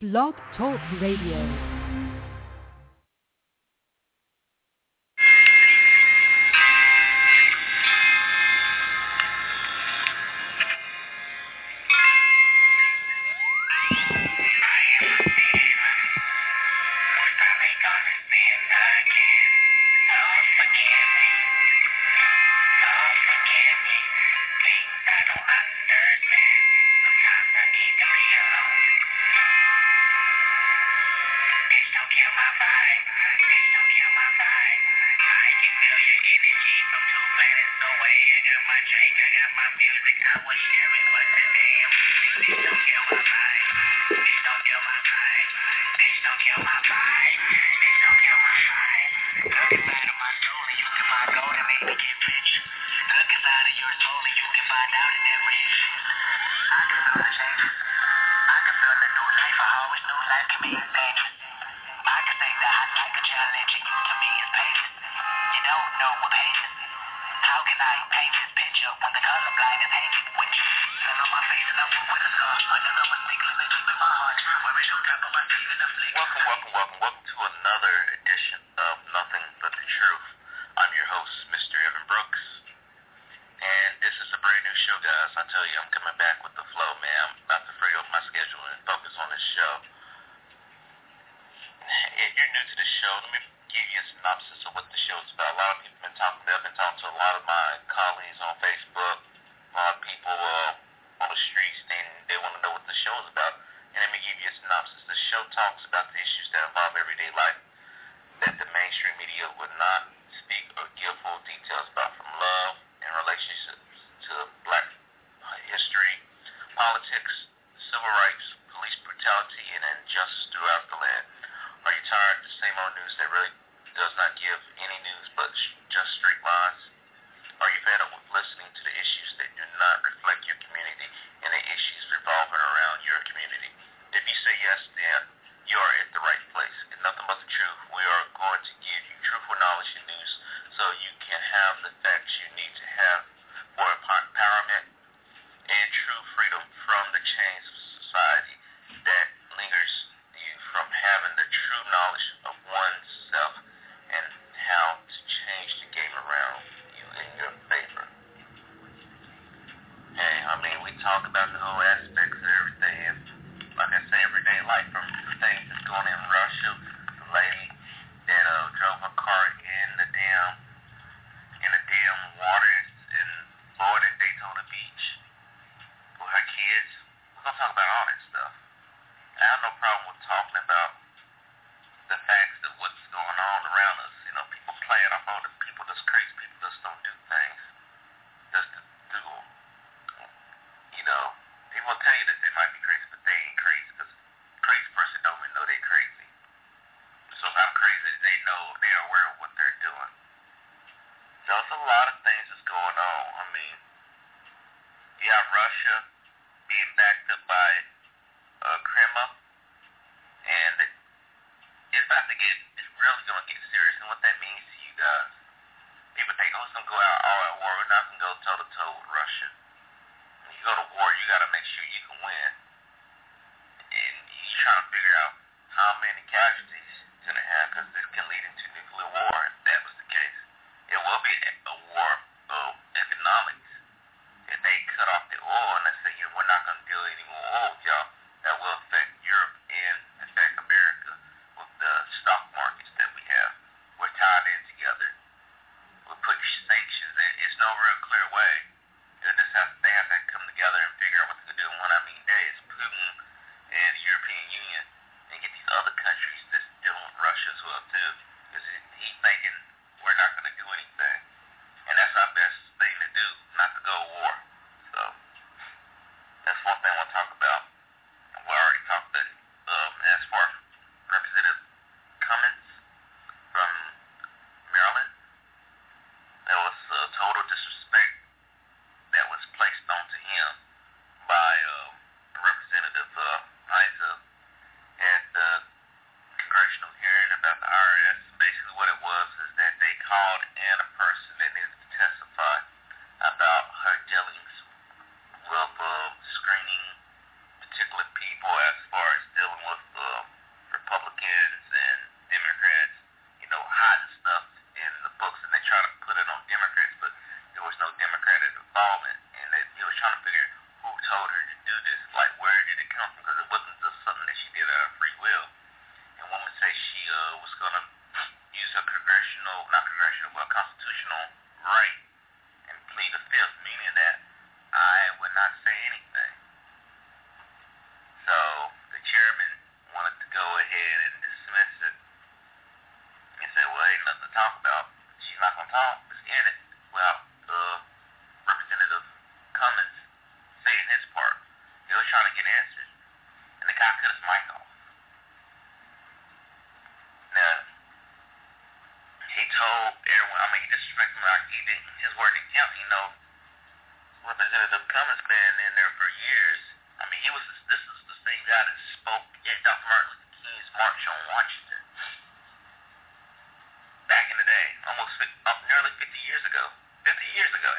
Blog Talk Radio. same old news that really does not give any news but just street lies? Are you fed up with listening to the issues that do not reflect your community and the issues revolving around your community? If you say yes, then you are at the right place. It's nothing but the truth. We are going to give you truthful knowledge and news so you can have the facts you need to have for empowerment and true freedom from the chains of society that lingers you from having the true knowledge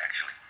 actually.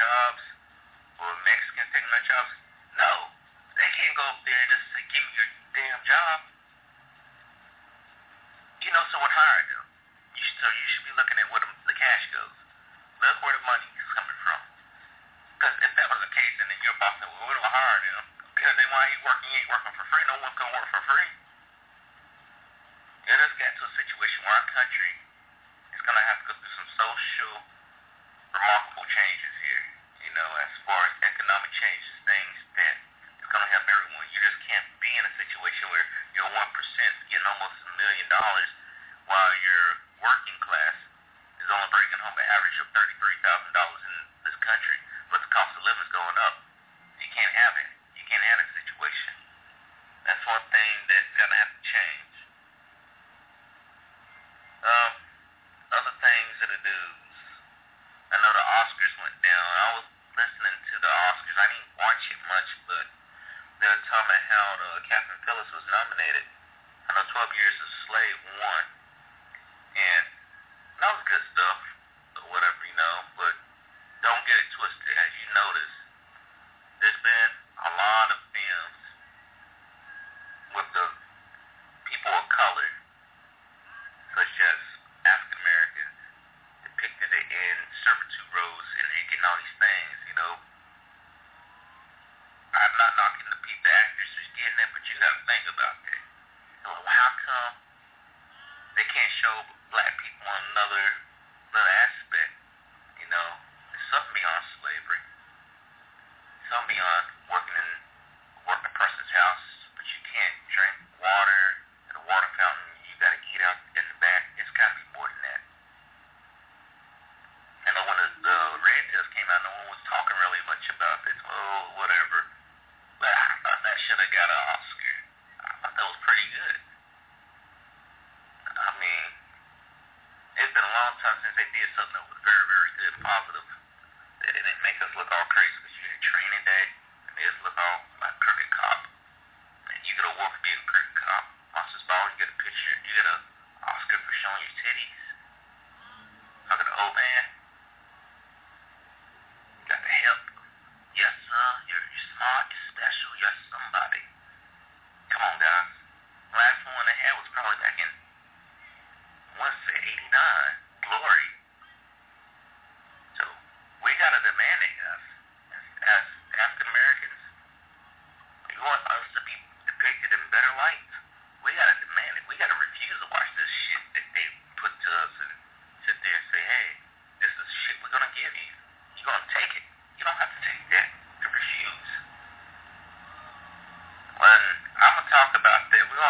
jobs or Mexicans taking my jobs. Captain Catherine Phillips was nominated. I know 12 Years a Slave won.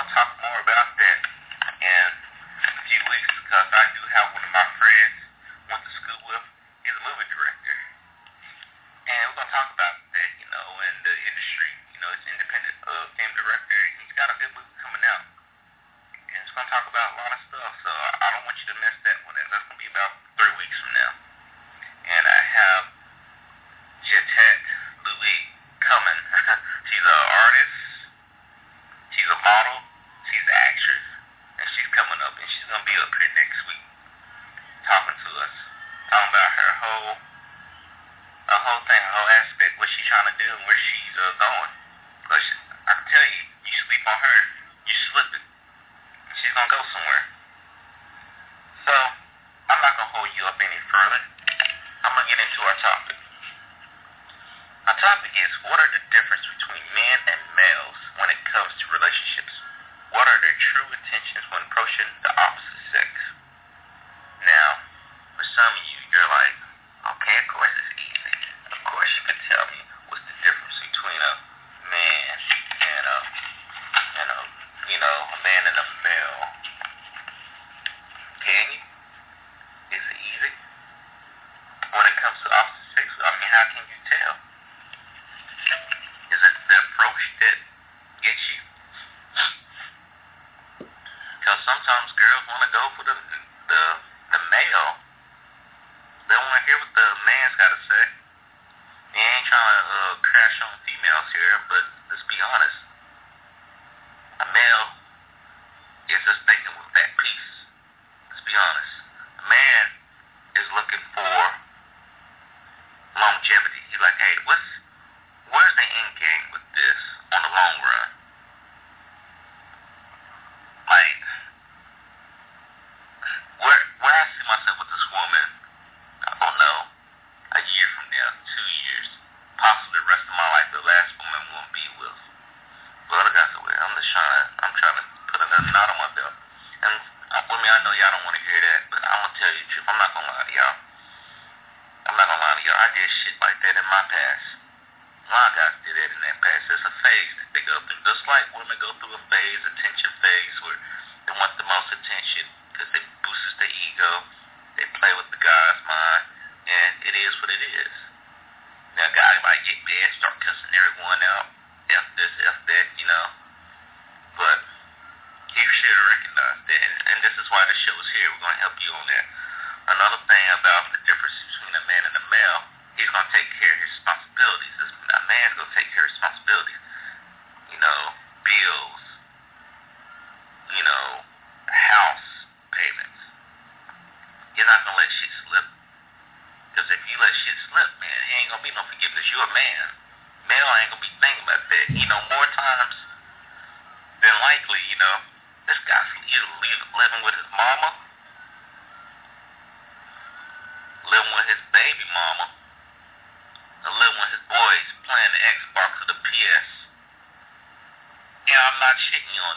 not talk more about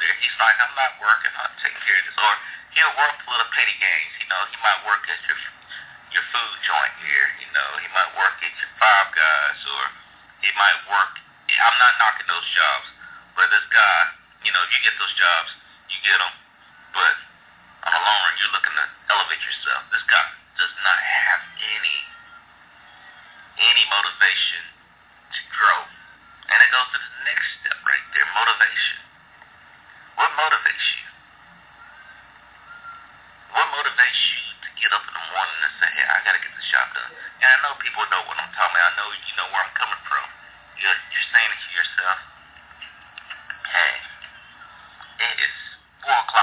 there. He's like, I'm not working I'm taking care of this. Or he'll work little petty games. You know, he might work at your your food joint here. You know, he might work at your Five Guys, or he might work. I'm not knocking those jobs, but this guy, you know, if you get those jobs, you get them. But on the long run, you're looking to elevate yourself. This guy push you to get up in the morning and say, hey, I got to get the shop done. And I know people know what I'm talking about. I know you know where I'm coming from. You're, you're saying it to yourself, hey, it is 4 o'clock.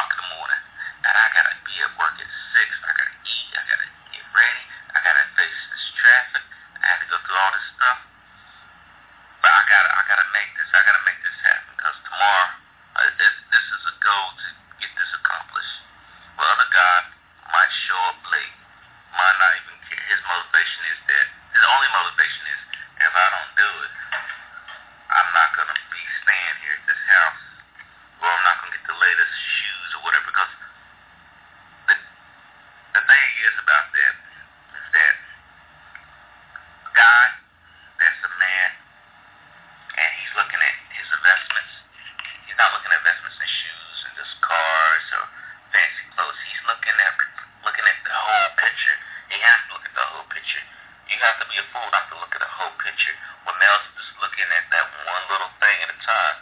picture when Mel's just looking at that one little thing at a time.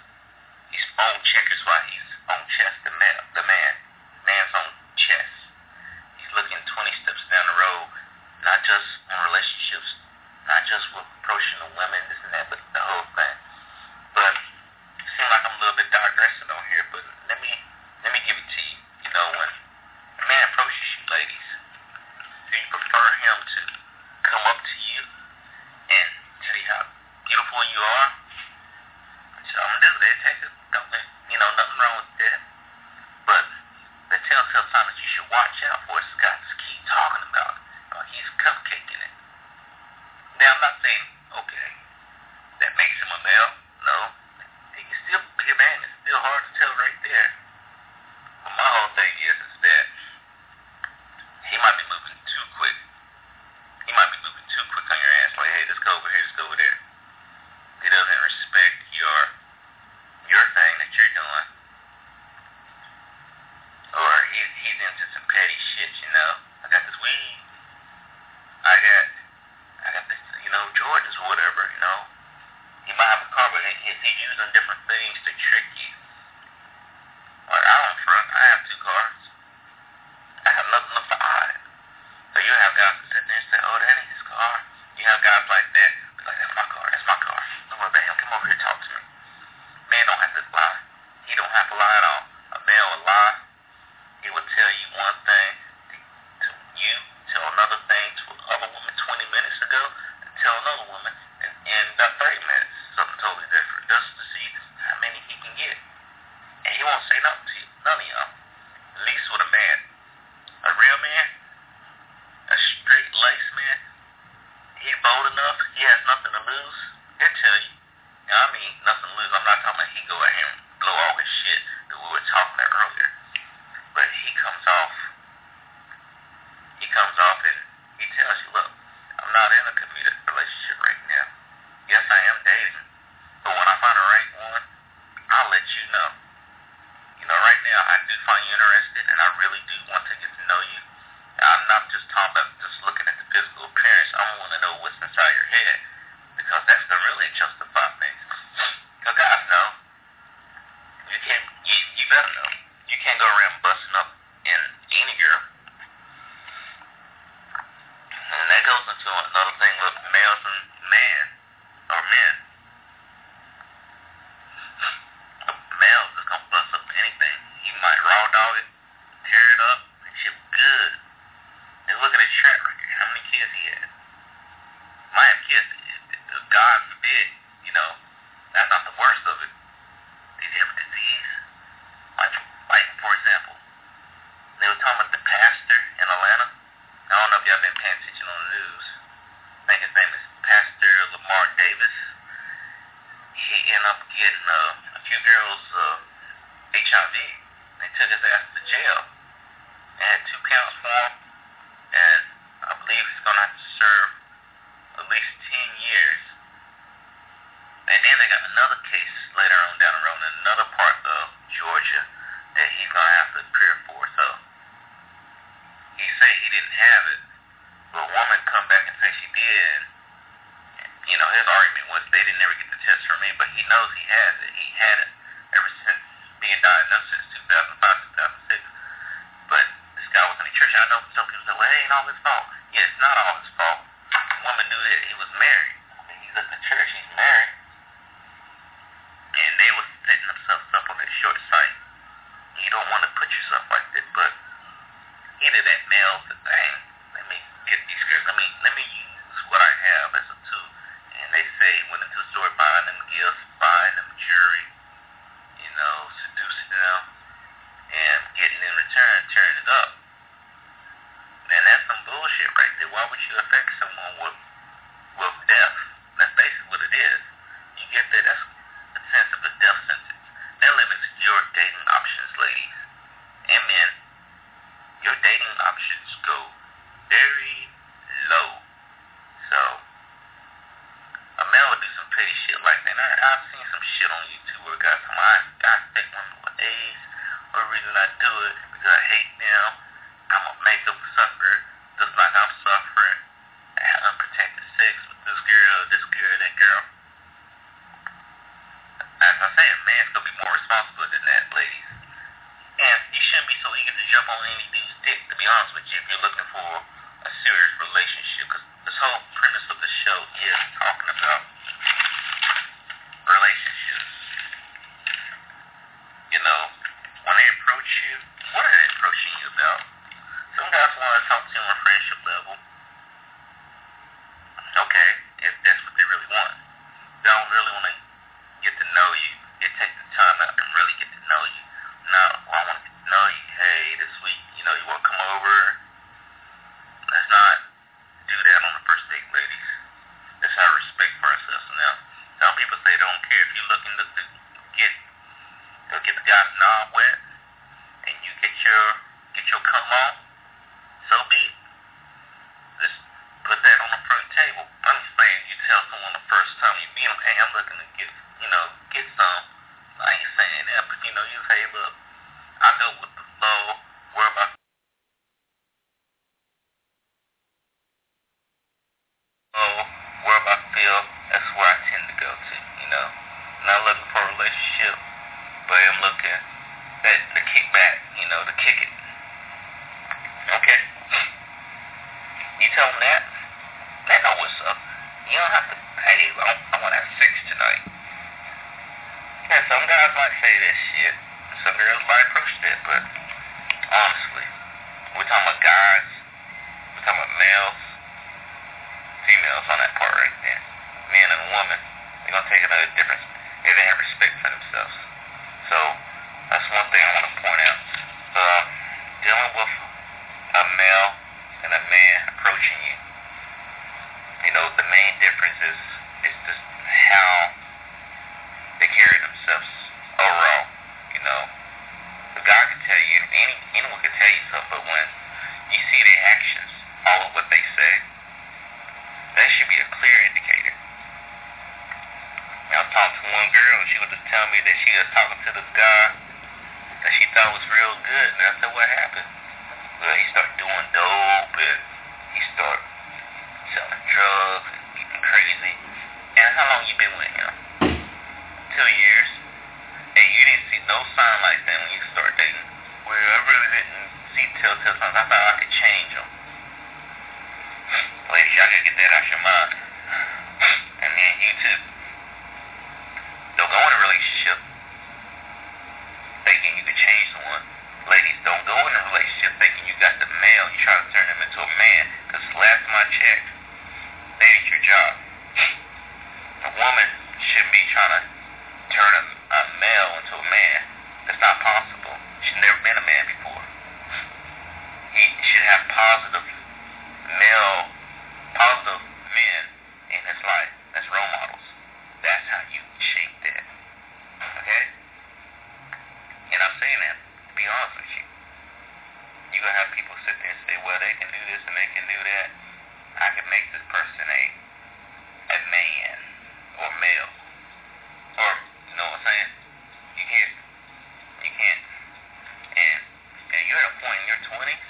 His phone checkers while enough. He has nothing to lose. He'll tell you. I mean, nothing to lose. I'm not talking about he go out here and blow all his shit that we were talking about earlier. God forbid, you know, that's not the worst of it. Did you have a disease? Like, like for example, they were talking about the pastor in Atlanta. I don't know if y'all been paying attention on the news. I think his name is Pastor Lamar Davis. He ended up getting uh, a few girls uh, HIV. They took his ass to jail They had two counts for him. And I believe he's going to have to serve at least 10 years and then they got another case later on down the road in another part of Georgia that he's going to have to appear for. So he said he didn't have it, but a woman come back and say she did. You know, his argument was they didn't ever get the test from me, but he knows he has it. He had it ever since being diagnosed since 2005, 2006. But this guy was in the church. I know some people say, well, it ain't all his fault. Yeah, it's not all his fault. The woman knew that he was married. I mean, he's at the church. He's married. Man's gonna be more responsible than that, ladies. And you shouldn't be so eager to jump on any dude's dick, to be honest with you, if you're looking for a serious relationship. Because this whole premise of the show is talking about relationships. You something, but when you see their actions, all of what they say, that should be a clear indicator. I talking to one girl, and she was just telling me that she was talking to this guy that she thought was real good, and I said, what happened? Well, he started doing dope, and he started selling drugs, and getting crazy. And how long you been with him? Two years. Hey, you didn't see no sign like that when you started dating. Well, I really didn't see telltale signs. I thought I could change them. Ladies, y'all gotta get that out your mind. And then you too. Don't go in a relationship thinking you can change someone. Ladies, don't go in a relationship thinking you got the male, you try to turn him into a man. Because last time I checked, that ain't your job. A woman shouldn't be trying to turn a, a male into a man. That's not possible. She's never been a man before. He should have positive male, positive men in his life. That's role models. That's how you shape that. Okay? And I'm saying that, to be honest with you. You're going to have people sit there and say, well, they can do this and they can do that. I can make this person a, a man or male. Or, you know what I'm saying? You can't. You can't. And, and you're at a point in your 20s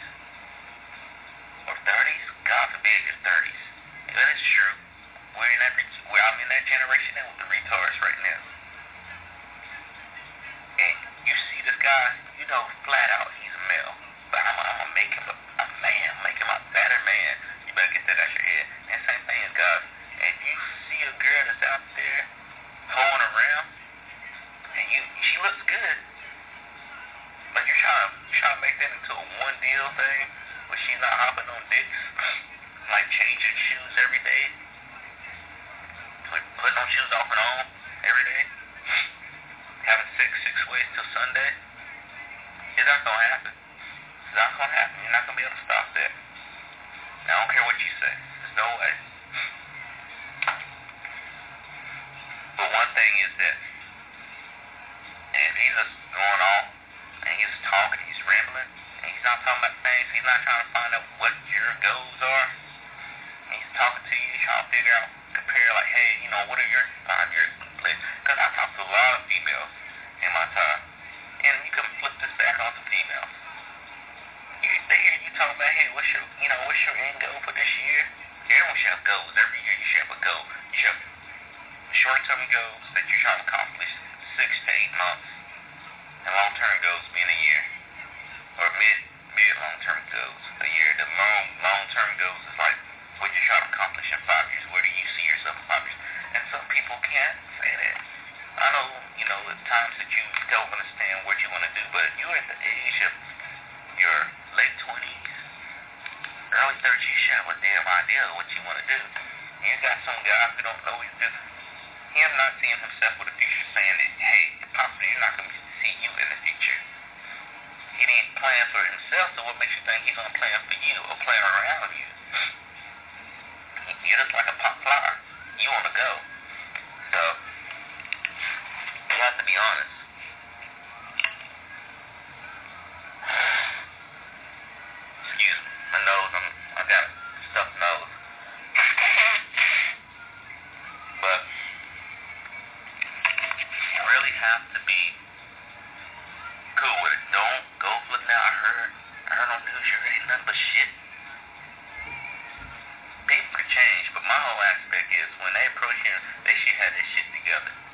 or 30s, God forbid your 30s. That is true. We're in that, we're, I'm in that generation now with the retards right now. And you see this guy, you know, flat out, he's a male. But I'm, I'm gonna make him a, a man, make him a better man. You better get that out your head. And same thing, guys. If you see a girl that's out there hoeing around, and you, she looks good, but you're trying to, that into a one deal thing, where she's not hopping on dicks, like changing shoes every day, putting on shoes off and on every day having sex six ways till Sunday, it's not gonna happen. It's not gonna happen. You're not gonna be able to stop that. I don't care what you say. There's no way. But one thing is that if he's just going on and he's talking, he's rambling, he's not talking about things, he's not trying to find out what your goals are. He's talking to you, trying to figure out, compare like, hey, you know, what are your five years place. Because I talked to a lot of females in my time. And you can flip this back onto females. You, they hear you talking about, hey, what's your, you know, what's your end goal for this year? Everyone should have goals. Every year you should have a goal. You should have short-term goals that you're trying to accomplish six to eight months, and long-term goals being a year, or mid mid long-term goals a year. The long long-term goals is like what you're trying to accomplish in five years. Where do you see yourself in five years? And some people can't say that. I know, you know, at times that you don't understand what you want to do, but you're at the age of your late 20s, early 30s, you should have a damn idea of what you want to do. You got some guy who don't know he's just him not seeing himself with the future, saying that, hey, possibly you're not to see you in the future. He didn't plan for himself, so what makes you think he's going to plan for you or plan around you? You're just like a pop flower. You want to go. So, you have to be honest. When they approach you, they should have their shit together.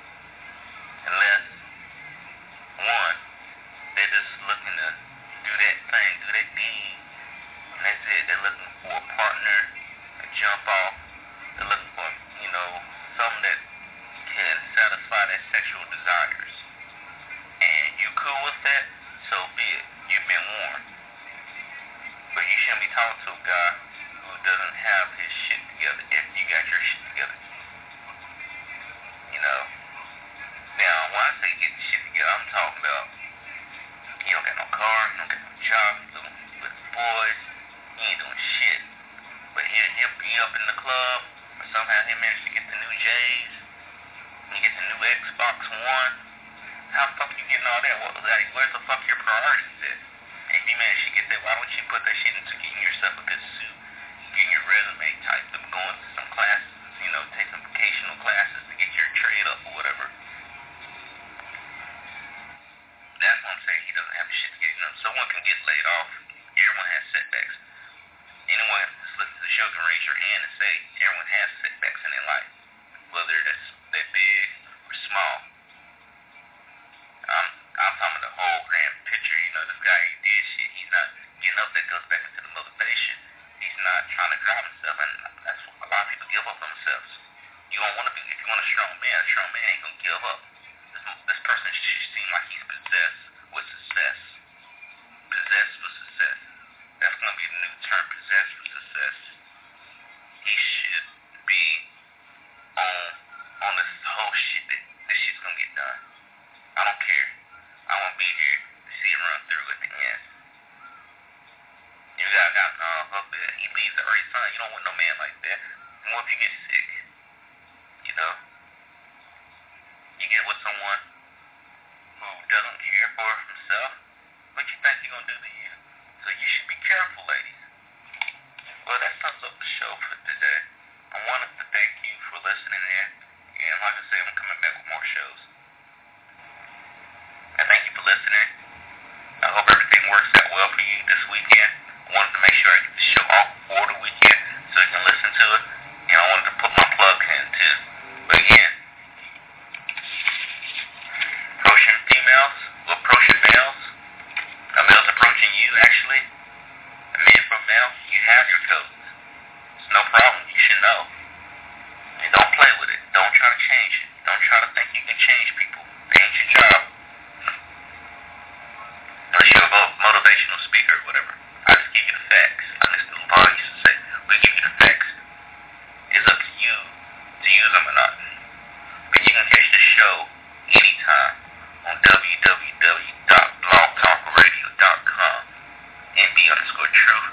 use them or not. But you can catch the show anytime on www.blogtalkradio.com N.B. underscore truth